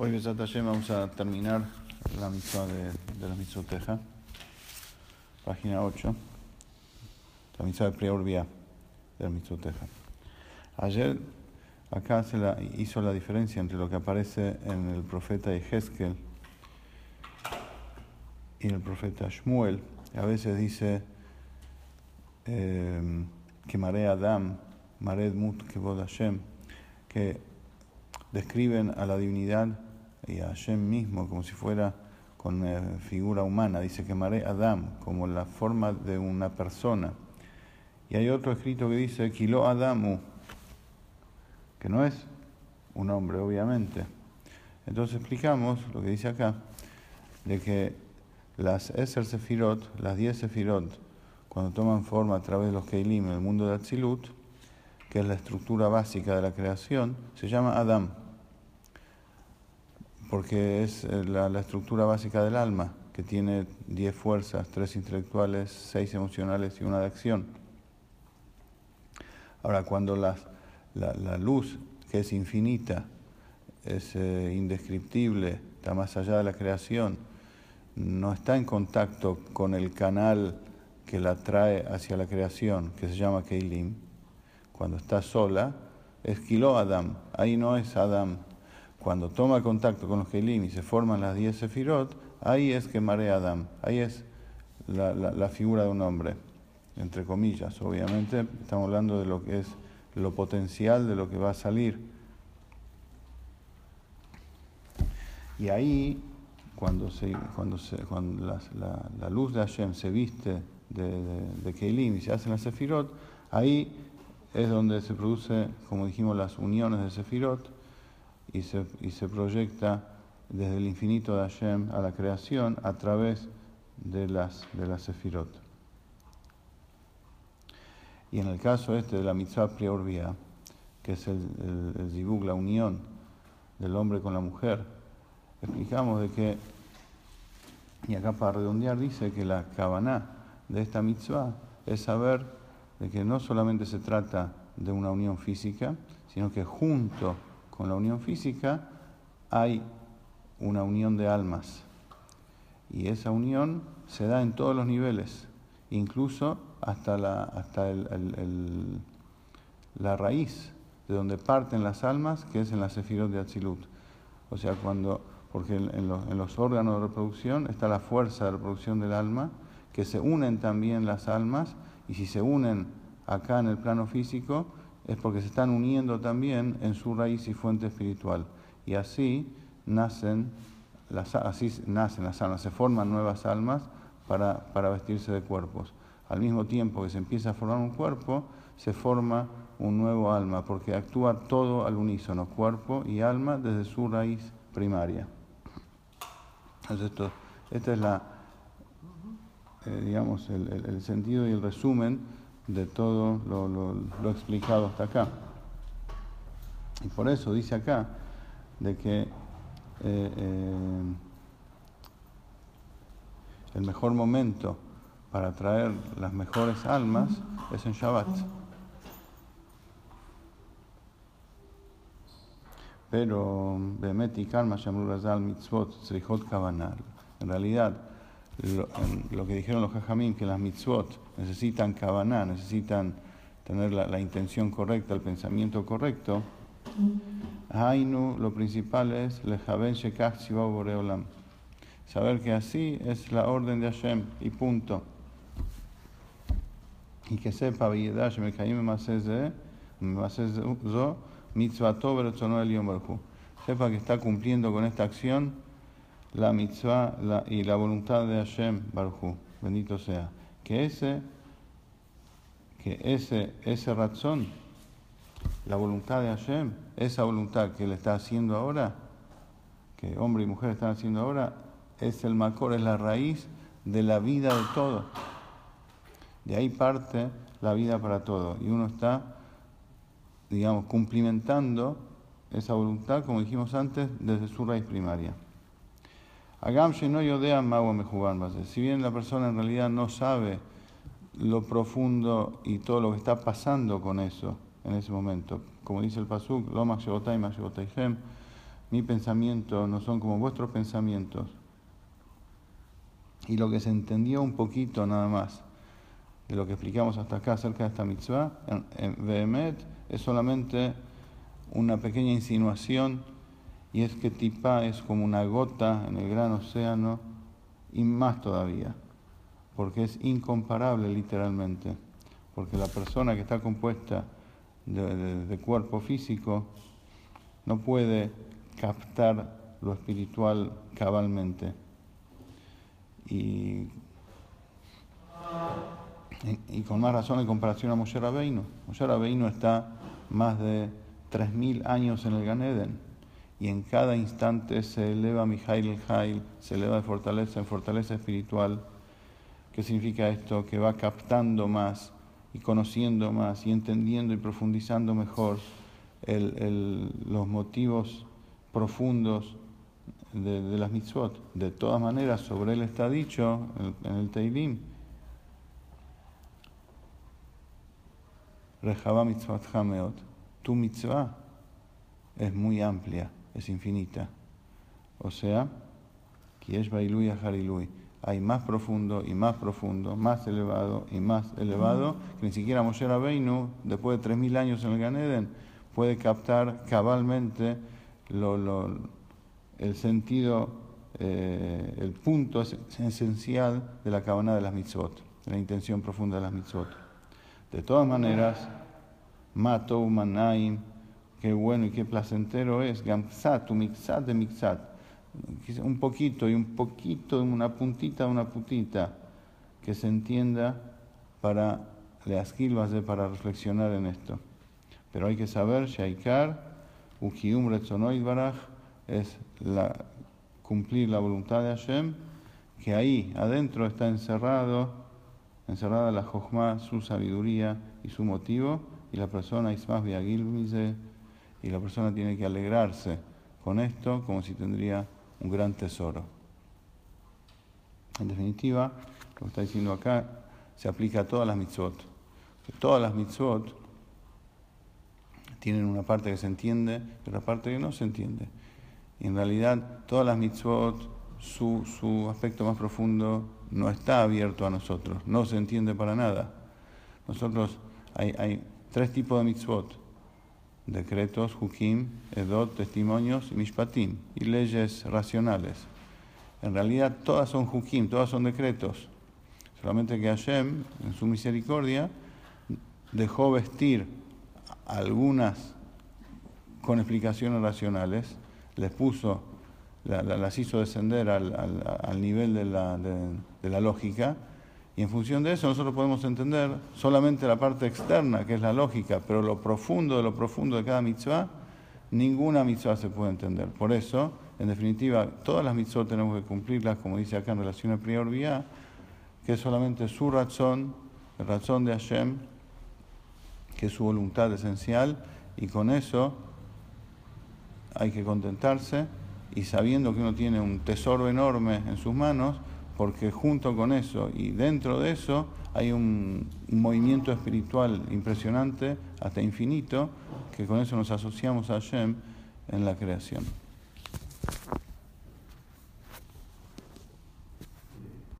Hoy, Besat vamos a terminar la mitzvah de, de la mitzoteja, página 8, la mitzvah de Priorvia de la mitzoteja. Ayer acá se la, hizo la diferencia entre lo que aparece en el profeta Ezequiel y el profeta Shmuel. A veces dice eh, que Mare Adam, Mare Mut Kevod Hashem, que describen a la divinidad y a Hashem mismo como si fuera con eh, figura humana. Dice que Mare Adam, como la forma de una persona. Y hay otro escrito que dice Kilo Adamu, que no es un hombre, obviamente. Entonces explicamos lo que dice acá, de que las Eser Sefirot, las 10 Sefirot, cuando toman forma a través de los Keilim el mundo de Atzilut, que es la estructura básica de la creación, se llama Adam, porque es eh, la, estructura básica del alma, que tiene 10 fuerzas, 3 intelectuales, 6 emocionales y una de acción. Ahora, cuando la, la, luz, que es infinita, es eh, indescriptible, está más allá de la creación, no está en contacto con el canal que la trae hacia la creación, que se llama Keilim, cuando está sola, es Kilo Adam, ahí no es Adam. Cuando toma contacto con los Keilim y se forman las 10 Sefirot, ahí es que marea Adam, ahí es la, figura de un hombre, entre comillas, obviamente, estamos hablando de lo que es lo potencial de lo que va a salir. Y ahí, cuando, se, cuando, se, cuando la, luz de Hashem se viste de, de, de Keilim y se hacen las Sefirot, ahí es donde se produce, como dijimos, las uniones de Sefirot y se, y se proyecta desde el infinito de Hashem a la creación a través de las, de las Sefirot. Y en el caso este de la mitzvah priorbia, que es el, el, la unión del hombre con la mujer, explicamos de que, y acá para redondear dice que la kavaná de esta mitzvah es saber de que no solamente se trata de una unión física, sino que junto con la unión física hay una unión de almas. Y esa unión se da en todos los niveles, incluso hasta la, hasta el, la raíz de donde parten las almas, que es en la sefirot de Atzilut. O sea, cuando, porque en los, en los órganos de reproducción está la fuerza de reproducción del alma, que se unen también las almas, y si se unen acá en el plano físico, es porque se están uniendo también en su raíz y fuente espiritual. Y así nacen las, así nacen las almas, se forman nuevas almas para, para vestirse de cuerpos. Al mismo tiempo que se empieza a formar un cuerpo, se forma un nuevo alma, porque actúa todo al unísono, cuerpo y alma, desde su raíz primaria. Entonces, esto, esta es la, eh, digamos, el, sentido y el resumen de todo lo, lo, explicado hasta acá. Y por eso dice acá de que eh, eh, el mejor momento para traer las mejores almas es en Shabbat. Pero Bemet y Karma Razal Mitzvot Tzrichot Kavanal. En realidad, lo, lo, que dijeron los jajamín, que las mitzvot necesitan kabaná, necesitan tener la, la, intención correcta, el pensamiento correcto. Hainu, lo principal es. Saber que así es la orden de Hashem y punto. Y que sepa, Sepa que está cumpliendo con esta acción la mitzvah y la voluntad de Hashem Baruj bendito sea. Que ese, que ese, ese razón, la voluntad de Hashem, esa voluntad que él está haciendo ahora, que hombre y mujer están haciendo ahora, es el macor, es la raíz de la vida de todo. De ahí parte la vida para todo. Y uno está, digamos, cumplimentando esa voluntad, como dijimos antes, desde su raíz primaria. No Si bien la persona en realidad no sabe lo profundo y todo lo que está pasando con eso en ese momento, como dice el Pasuk, mi pensamiento no son como vuestros pensamientos. Y lo que se entendió un poquito nada más de lo que explicamos hasta acá acerca de esta mitzvah, en, Behemet, es solamente una pequeña insinuación y es que Tipa es como una gota en el gran océano y más todavía, porque es incomparable literalmente, porque la persona que está compuesta de cuerpo físico no puede captar lo espiritual cabalmente. Y, con más razón en comparación a Moshe Rabbeinu. Moshe Rabbeinu está más de 3.000 años en el Ganeden y en cada instante se eleva Mijail el Jail, se eleva de fortaleza en fortaleza espiritual. ¿Qué significa esto? Que va captando más y conociendo más y entendiendo y profundizando mejor los motivos profundos de, las mitzvot. De todas maneras, sobre él está dicho en, el Teilim, Rejaba mitzvot hameot, tu mitzvah es muy amplia, es infinita. O sea, Kiesh Bailui Harilui. Hay más profundo y más profundo, más elevado y más elevado, que ni siquiera Moshe Rabbeinu, después de 3.000 años en el Ganeden, puede captar cabalmente el sentido, eh, el punto esencial de la cabana de las mitzvot, de la intención profunda de las mitzvot. De todas maneras, mato manaim, qué bueno y qué placentero es, gamzat, mixat de mixat, un poquito y un poquito, una puntita, una putita, que se entienda para de para reflexionar en esto. Pero hay que saber, Shaikar, Ukium Retzonoid Baraj, es cumplir la voluntad de Hashem, que ahí adentro está encerrado, encerrada la Jochma, su sabiduría y su motivo, y la persona Ismas Viagil y la persona tiene que alegrarse con esto como si tendría un gran tesoro. En definitiva, lo que está diciendo acá se aplica a todas las mitzvot. Todas las mitzvot tienen una parte que se entiende y otra parte que no se entiende. Y en realidad todas las mitzvot, su, su aspecto más profundo no está abierto a nosotros, no se entiende para nada. Nosotros hay, hay tres tipos de mitzvot, decretos, hukim, edot, testimonios mishpatim, y leyes racionales. En realidad todas son hukim, todas son decretos, solamente que Hashem, en su misericordia, dejó vestir algunas con explicaciones racionales, les puso, las hizo descender al, nivel de, la, lógica, y en función de eso nosotros podemos entender solamente la parte externa, que es la lógica, pero lo profundo de lo profundo de cada mitzvah, ninguna mitzvah se puede entender. Por eso, en definitiva, todas las mitzvot tenemos que cumplirlas, como dice acá en relación a prior vía, que es solamente su razón, la razón de Hashem, que es su voluntad esencial, y con eso hay que contentarse y sabiendo que uno tiene un tesoro enorme en sus manos, porque junto con eso y dentro de eso hay un, movimiento espiritual impresionante, hasta infinito, que con eso nos asociamos a Hashem en la creación.